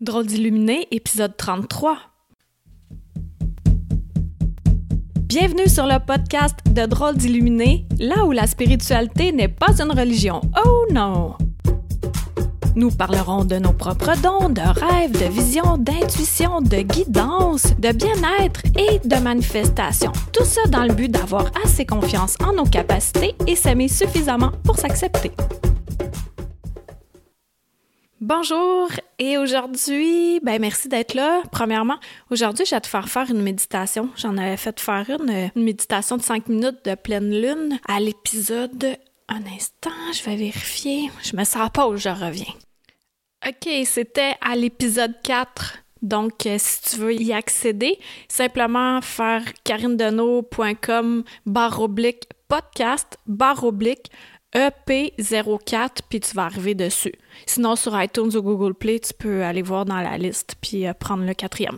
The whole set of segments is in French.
Drôle d'illuminé, épisode 33. Bienvenue sur le podcast de Drôle d'illuminé, là où la spiritualité n'est pas une religion. Oh non! Nous parlerons de nos propres dons, de rêves, de visions, d'intuition, de guidance, de bien-être et de manifestation. Tout ça dans le but d'avoir assez confiance en nos capacités et s'aimer suffisamment pour s'accepter. Bonjour et aujourd'hui, ben merci d'être là. Premièrement, aujourd'hui, je vais te faire faire une méditation. J'en avais fait faire une, une méditation de 5 minutes de pleine lune à l'épisode. Un instant, je vais vérifier. Je me sens pas où je reviens. OK, c'était à l'épisode 4. Donc, euh, si tu veux y accéder, simplement faire carinedeno.com barre oblique podcast barre EP04, puis tu vas arriver dessus. Sinon, sur iTunes ou Google Play, tu peux aller voir dans la liste, puis euh, prendre le quatrième.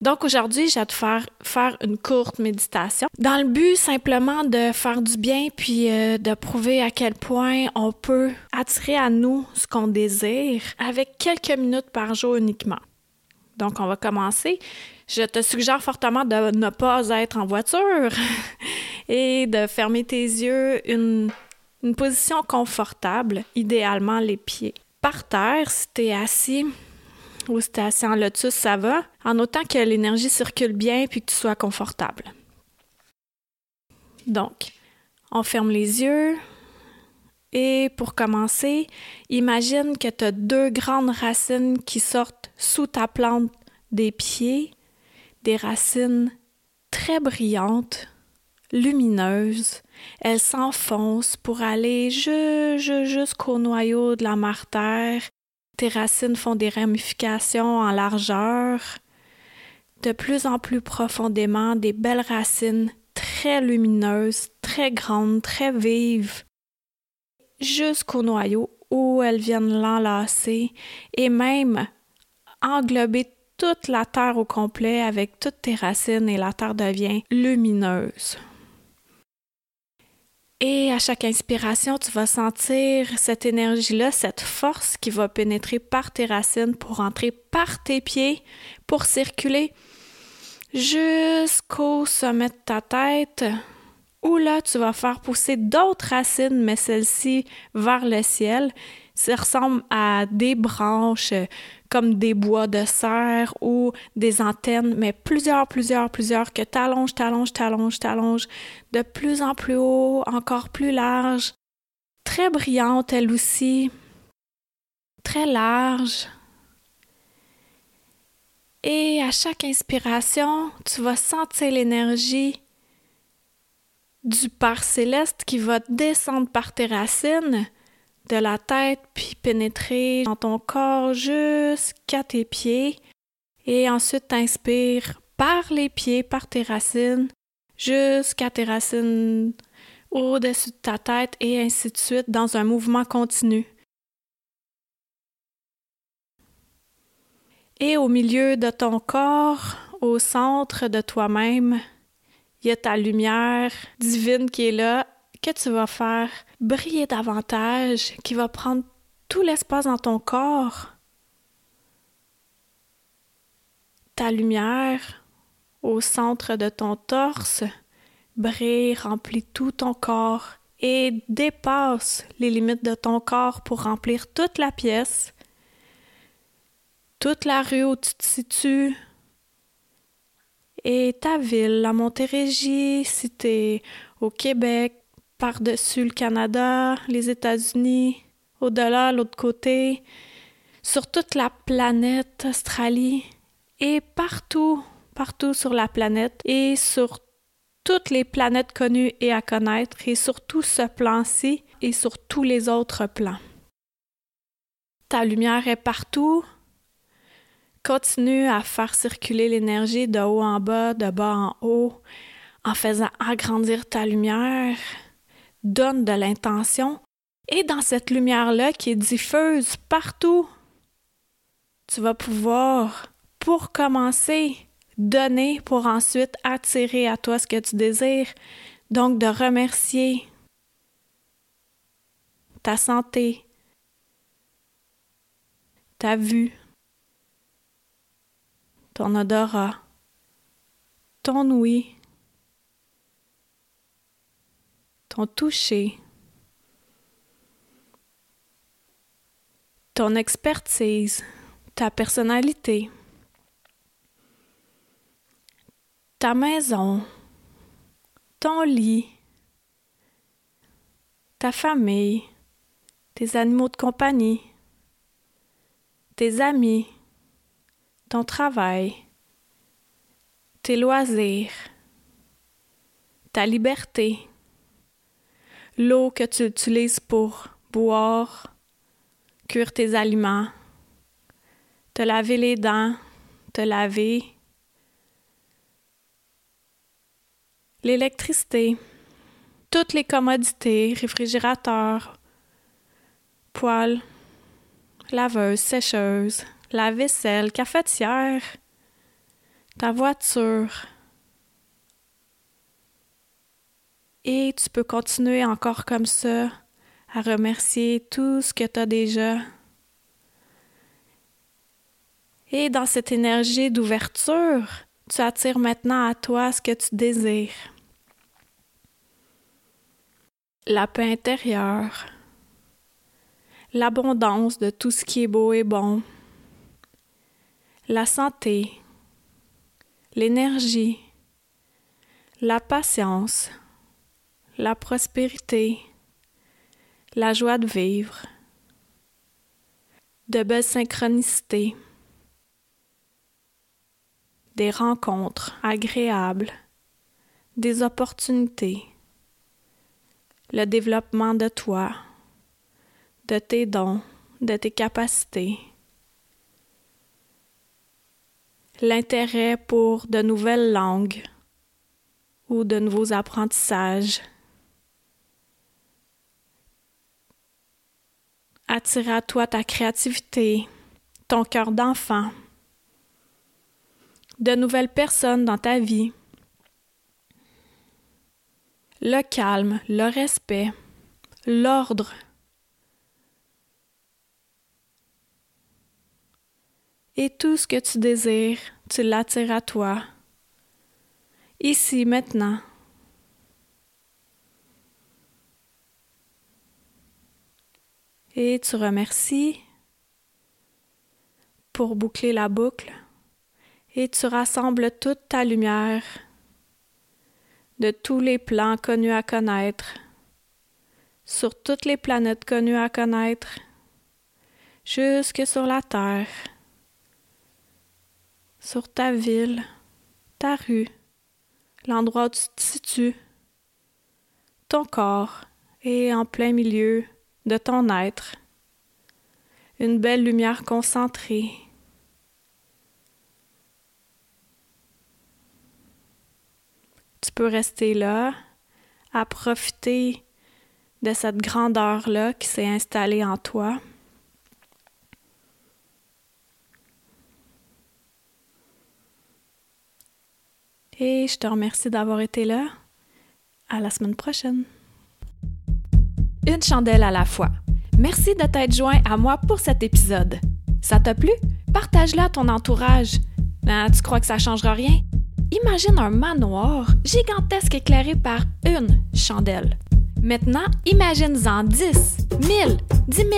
Donc aujourd'hui, je vais te faire faire une courte méditation dans le but simplement de faire du bien puis euh, de prouver à quel point on peut attirer à nous ce qu'on désire avec quelques minutes par jour uniquement. Donc on va commencer. Je te suggère fortement de ne pas être en voiture et de fermer tes yeux une une position confortable, idéalement les pieds. Par terre, si tu es assis ou si tu es assis en lotus, ça va, en autant que l'énergie circule bien puis que tu sois confortable. Donc, on ferme les yeux et pour commencer, imagine que tu as deux grandes racines qui sortent sous ta plante des pieds, des racines très brillantes, lumineuses, elle s'enfonce pour aller jusqu'au noyau de la martère. Tes racines font des ramifications en largeur. De plus en plus profondément, des belles racines très lumineuses, très grandes, très vives, jusqu'au noyau où elles viennent l'enlacer et même englober toute la terre au complet avec toutes tes racines et la terre devient lumineuse. Et à chaque inspiration, tu vas sentir cette énergie-là, cette force qui va pénétrer par tes racines pour entrer par tes pieds, pour circuler jusqu'au sommet de ta tête, où là, tu vas faire pousser d'autres racines, mais celles-ci vers le ciel. Ça ressemble à des branches comme des bois de serre ou des antennes, mais plusieurs, plusieurs, plusieurs que t'allonges, t'allonges, t'allonges, t'allonges de plus en plus haut, encore plus large, très brillante elle aussi, très large. Et à chaque inspiration, tu vas sentir l'énergie du Père céleste qui va descendre par tes racines de la tête, puis pénétrer dans ton corps jusqu'à tes pieds. Et ensuite, t'inspires par les pieds, par tes racines, jusqu'à tes racines au-dessus de ta tête et ainsi de suite dans un mouvement continu. Et au milieu de ton corps, au centre de toi-même, il y a ta lumière divine qui est là que tu vas faire briller davantage, qui va prendre tout l'espace dans ton corps. Ta lumière au centre de ton torse brille, remplit tout ton corps et dépasse les limites de ton corps pour remplir toute la pièce, toute la rue où tu te situes, et ta ville, la Montérégie, si au Québec, par-dessus le Canada, les États-Unis, au-delà, l'autre côté, sur toute la planète Australie et partout, partout sur la planète et sur toutes les planètes connues et à connaître et sur tout ce plan-ci et sur tous les autres plans. Ta lumière est partout. Continue à faire circuler l'énergie de haut en bas, de bas en haut, en faisant agrandir ta lumière, donne de l'intention et dans cette lumière-là qui est diffuse partout, tu vas pouvoir, pour commencer, donner pour ensuite attirer à toi ce que tu désires. Donc de remercier ta santé, ta vue, ton odorat, ton ouïe, ton toucher, ton expertise, ta personnalité, ta maison, ton lit, ta famille, tes animaux de compagnie, tes amis, ton travail, tes loisirs, ta liberté, l'eau que tu utilises pour boire, cuire tes aliments, te laver les dents, te laver, l'électricité, toutes les commodités, réfrigérateur, poêle, laveuse, sécheuse, la vaisselle, cafetière, ta voiture. Et tu peux continuer encore comme ça à remercier tout ce que tu as déjà. Et dans cette énergie d'ouverture, tu attires maintenant à toi ce que tu désires. La paix intérieure, l'abondance de tout ce qui est beau et bon, la santé, l'énergie, la patience, la prospérité, la joie de vivre, de belles synchronicités, des rencontres agréables, des opportunités, le développement de toi, de tes dons, de tes capacités, l'intérêt pour de nouvelles langues ou de nouveaux apprentissages. Attirer à toi ta créativité, ton cœur d'enfant, de nouvelles personnes dans ta vie, le calme, le respect, l'ordre. Et tout ce que tu désires, tu l'attires à toi, ici, maintenant. Et tu remercies pour boucler la boucle et tu rassembles toute ta lumière de tous les plans connus à connaître, sur toutes les planètes connues à connaître, jusque sur la Terre, sur ta ville, ta rue, l'endroit où tu te situes, ton corps et en plein milieu de ton être, une belle lumière concentrée tu peux rester là, à profiter de cette grandeur-là qui s'est installée en toi. Et je te remercie d'avoir été là. À la semaine prochaine. Une chandelle à la fois. Merci de t'être joint à moi pour cet épisode. Ça t'a plu? Partage-le à ton entourage. Ben, tu crois que ça changera rien? Imagine un manoir gigantesque éclairé par une chandelle. Maintenant, imagine-en 10, 1000, 10 000,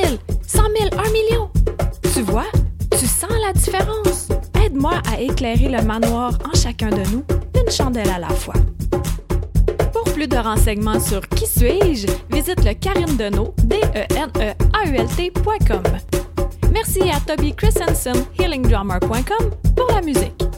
100 000, 1 million. Tu vois, tu sens la différence. Aide-moi à éclairer le manoir en chacun de nous, d'une chandelle à la fois. Pour plus de renseignements sur Qui visite le Karine Deneau, d n a u l -T Merci à Toby Christensen, healingdrummer.com, pour la musique.